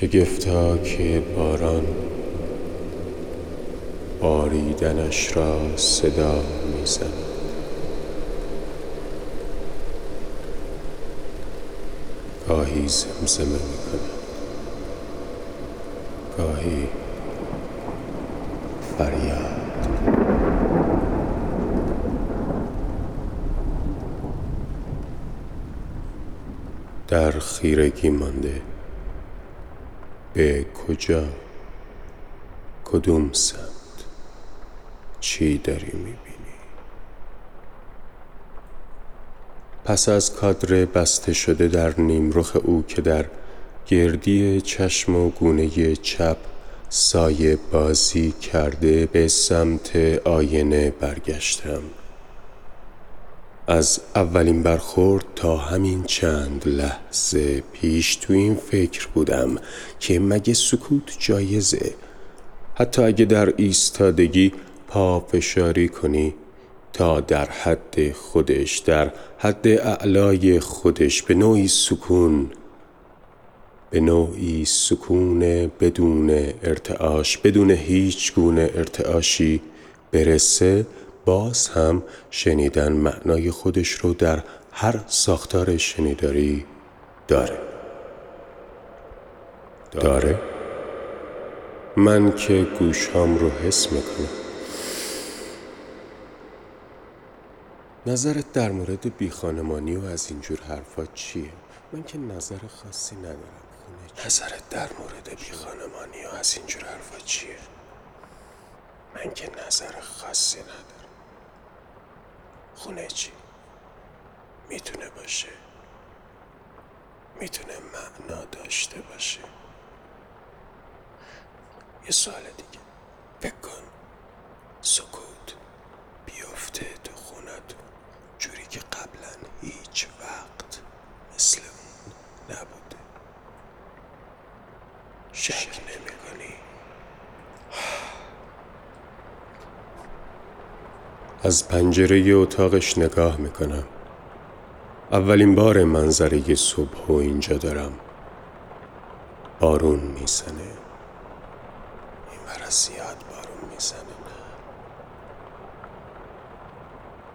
شگفتا که باران باریدنش را صدا می‌زند. گاهی زمزمه می‌کند گاهی فریاد. در خیرگی مانده به کجا؟ کدوم سمت؟ چی داری می‌بینی؟ پس از کادر بسته شده در نیمرخ او که در گردی چشم و گونه چپ سایه بازی کرده به سمت آینه برگشتم. از اولین برخورد تا همین چند لحظه پیش تو این فکر بودم که مگه سکوت جایزه. حتی اگه در ایستادگی پافشاری کنی تا در حد خودش در حد اعلای خودش به نوعی سکون به نوعی سکون بدون ارتعاش بدون هیچ گونه ارتعاشی برسه باز هم شنیدن معنای خودش رو در هر ساختار شنیداری داره. داره؟ من که گوشهام رو حس می‌کنم. نظرت در مورد بیخانمانی و از اینجور حرفا چیه؟ من که نظر خاصی ندارم. نظرت در مورد بیخانمانی و از اینجور حرفا چیه؟ من که نظر خاصی ندارم. خونه چی؟ می‌تونه باشه. می‌تونه معنا داشته باشه. یه سوال دیگه. فکر کن سکوت بیفته تو خونتون. جوری که قبلا هیچ وقت مثل اون نبوده. شک نمی کنی از پنجره اتاقش نگاه می‌کنم. اولین بار منظره صبح و اینجا دارم. بارون می‌زنه. این ور زیاد بارون می‌زنه نه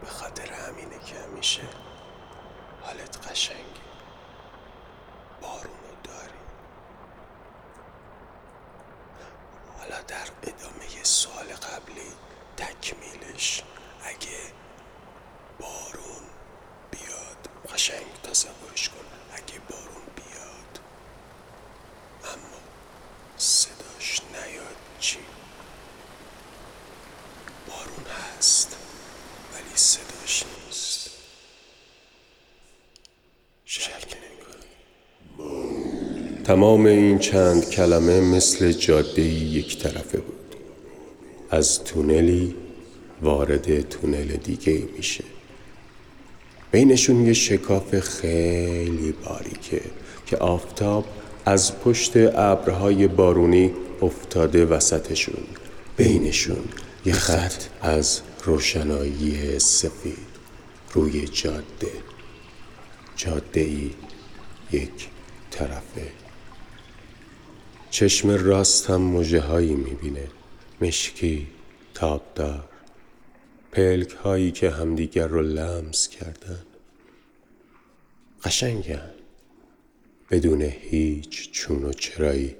به خاطر همینه که همیشه حالت قشنگه بارونو داری حالا در ادامه سوال قبلی تکمیلش اگه بارون بیاد قشنگ تصورش کن. اگه بارون بیاد. اما صداش نیاد. چی؟ بارون هست ولی صداش نیست. تمام این چند کلمه مثل جاده یک طرفه بود. از تونلی وارد تونل دیگه میشه. بینشون یه شکاف خیلی باریکه که آفتاب از پشت ابرهای بارونی افتاده وسطشون. بینشون یه خط. از روشنایی سفید روی جاده. جاده ای یک طرفه. چشم راست هم مجه هایی می‌بینه. مشکی تابدار. پلک هایی که همدیگر رو لمس کردن قشنگن بدون هیچ چون و چرایی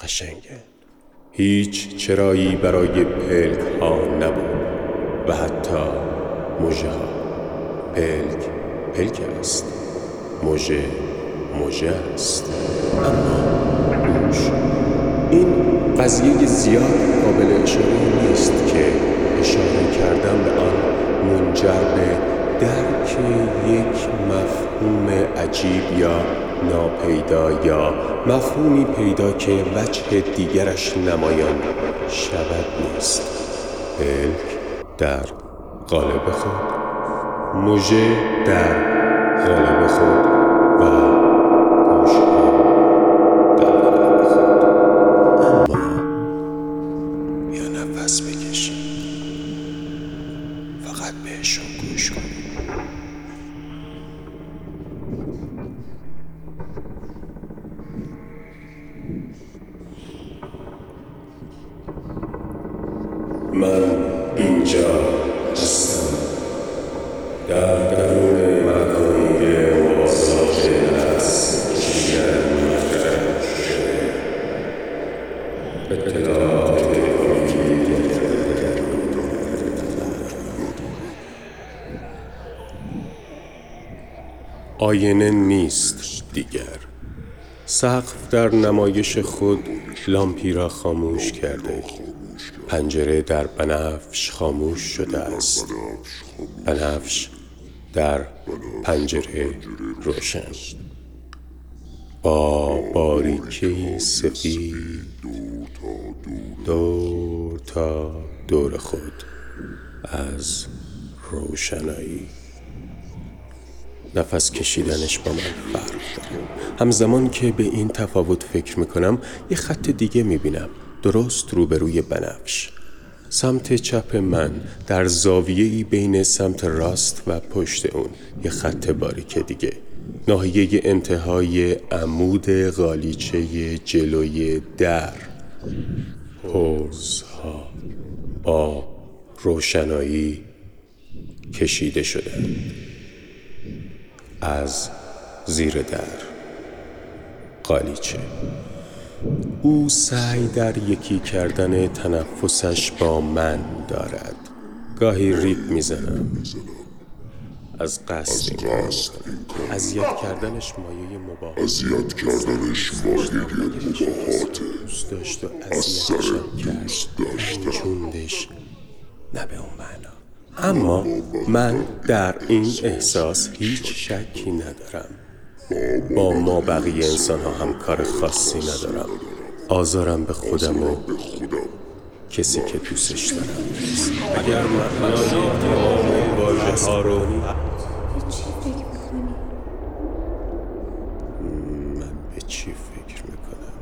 قشنگن هیچ چرایی برای پلک ها نبود و حتی مژه ها. پلک پلک است. مژه مژه است. اما این قضیه زیاد قابل اشاره نیست که اشاره کردم به آن منجر به درک یک مفهوم عجیب یا ناپیدا یا مفهومی پیدا که وجه دیگرش نمایان شود نیست. پلک در قالب خود. مژه در قالب خود و آینه نیست دیگر. سقف در نمایش خود لامپی را خاموش کرده پنجره در بنفش خاموش شده است. بنفش در پنجره روشن. با باریکی سفید دور تا دور خود از روشنایی. نفس کشیدنش با من فرق داره. همزمان که به این تفاوت فکر می‌کنم یه خط دیگه می‌بینم. درست روبروی بنفش. سمت چپ من در زاویه‌ای بین سمت راست و پشت اون یه خط باریک دیگه. ناحیه انتهای عمود غالیچه جلوی در. حوزها با روشنایی کشیده شده. از زیر در. قالیچه. او سعی در یکی کردن تنفسش با من دارد. گاهی ریپ می‌زنم. از قصد کار اذیت کردنش مایه مباهات. اذیت کردنش مایه مباهاته دوست داشت و اذیتشم کرد جوندش نه به اون معنا. اما من در این احساس هیچ شکی ندارم. با ما بقیه انسان ها هم کار خاصی ندارم. آزارم به خودم و کسی که دوستش دارم اگر تمام واژه ها رو به چی فکر می‌کنی؟ من به چی فکر می‌کنم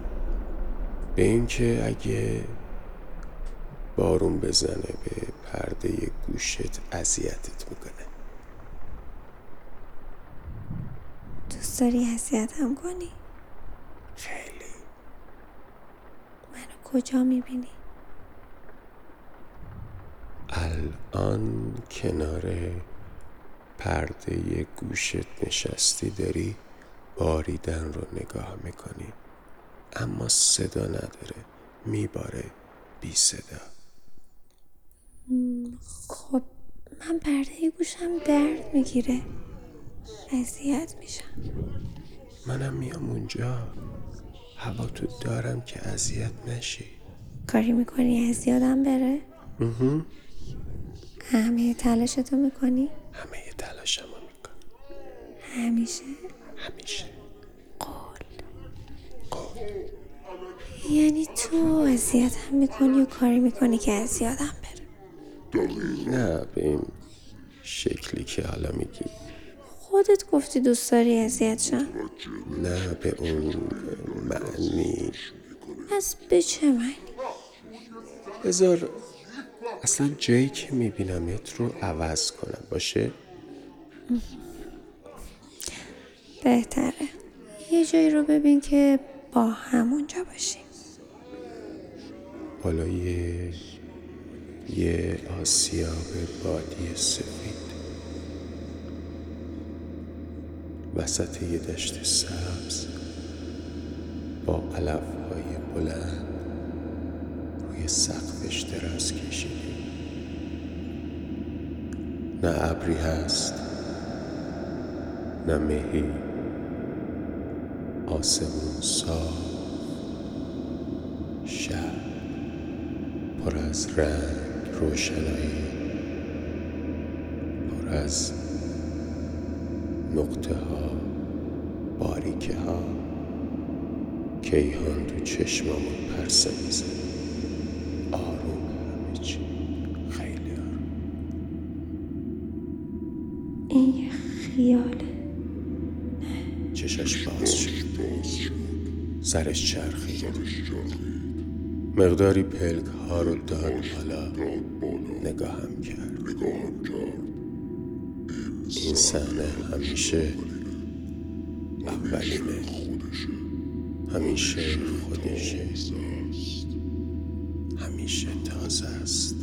به اینکه اگه بارون بزنه به پرده گوشت اذیتت می‌کنه دوست داری اذیتم کنی؟ خیلی منو کجا می‌بینی؟ الان کنار پرده گوشت نشستی داری باریدن رو نگاه می‌کنی. اما صدا نداره میباره بی صدا. خب من پرده گوشم درد می‌گیره. اذیت میشم. منم میام اونجا. هوا تو دارم که اذیت نشی. کاری می‌کنی از یادم بره؟ همه تلاشتو می‌کنی؟ همه تلاشمو می‌کنم. همیشه؟ همیشه. یعنی تو اذیتم می‌کنی و کاری می‌کنی که از یادم بره. نه به این شکلی که حالا میگی. خودت گفتی دوست داری اذیت شم. نه به اون معنی. از به چه معنی؟ بذار اصلا جایی که میبینمت رو عوض کنم باشه؟ بهتره. یه جایی رو ببین که با همونجا باشیم. بالای یه آسیاب بادی سفید. وسط یه دشت سبز با علف های بلند روی سقفش دراز کشیدیم نه ابری هست نه مهی آسمون صاف شب پر از رنگ روشنایی پر از نقطه ها باریکه ها کیهان تو چشمامون پرسه میزن آروم همه چی خیلی آروم این یه خیاله. چشش باز شد. سرش چرخید مقداری پلک ها رو داد بالا. نگاهم کرد. این صحنه همیشه اولینه. همیشه خودشه. همیشه تازه است.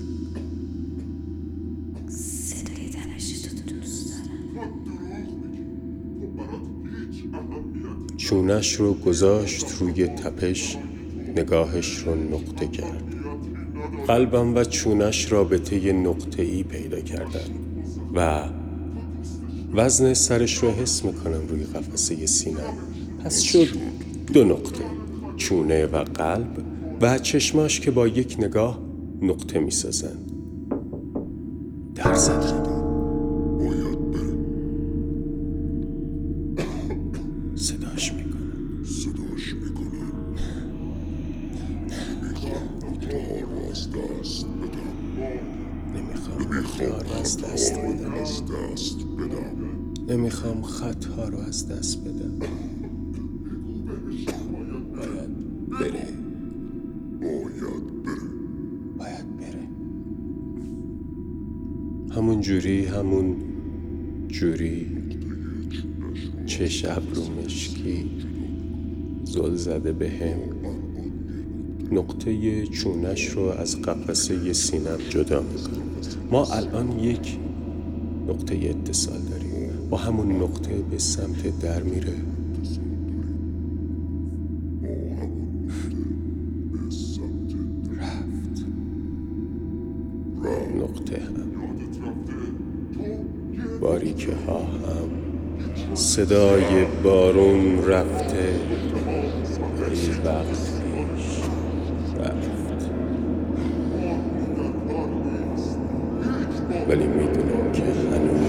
چونش رو گذاشت روی تپش نگاهش رو نقطه کرد. قلبم و چونش رابطه نقطه ای پیدا کردن و وزن سرش رو حس می‌کنم روی قفسه سینم پس شد دو نقطه چونه و قلب و چشماش که با یک نگاه نقطه می‌سازن در زدن از دست بدم نمی‌خوام خطا رو از دست بدم. نمی‌خوام خطا رو از دست بدم باید بره. باید بره. باید بره همون جوری همون جوری. چش ابرو مشکی. زل زده به هم نقطه چونش رو از قفسه سینم جدا می‌کنه ما الان یک نقطه اتصال داریم. با همون نقطه به سمت در میره. رفت نقطه هم. باریکه ها هم. صدای بارون رفته. خیلی وقت رفت ولی می‌دونم که هنوز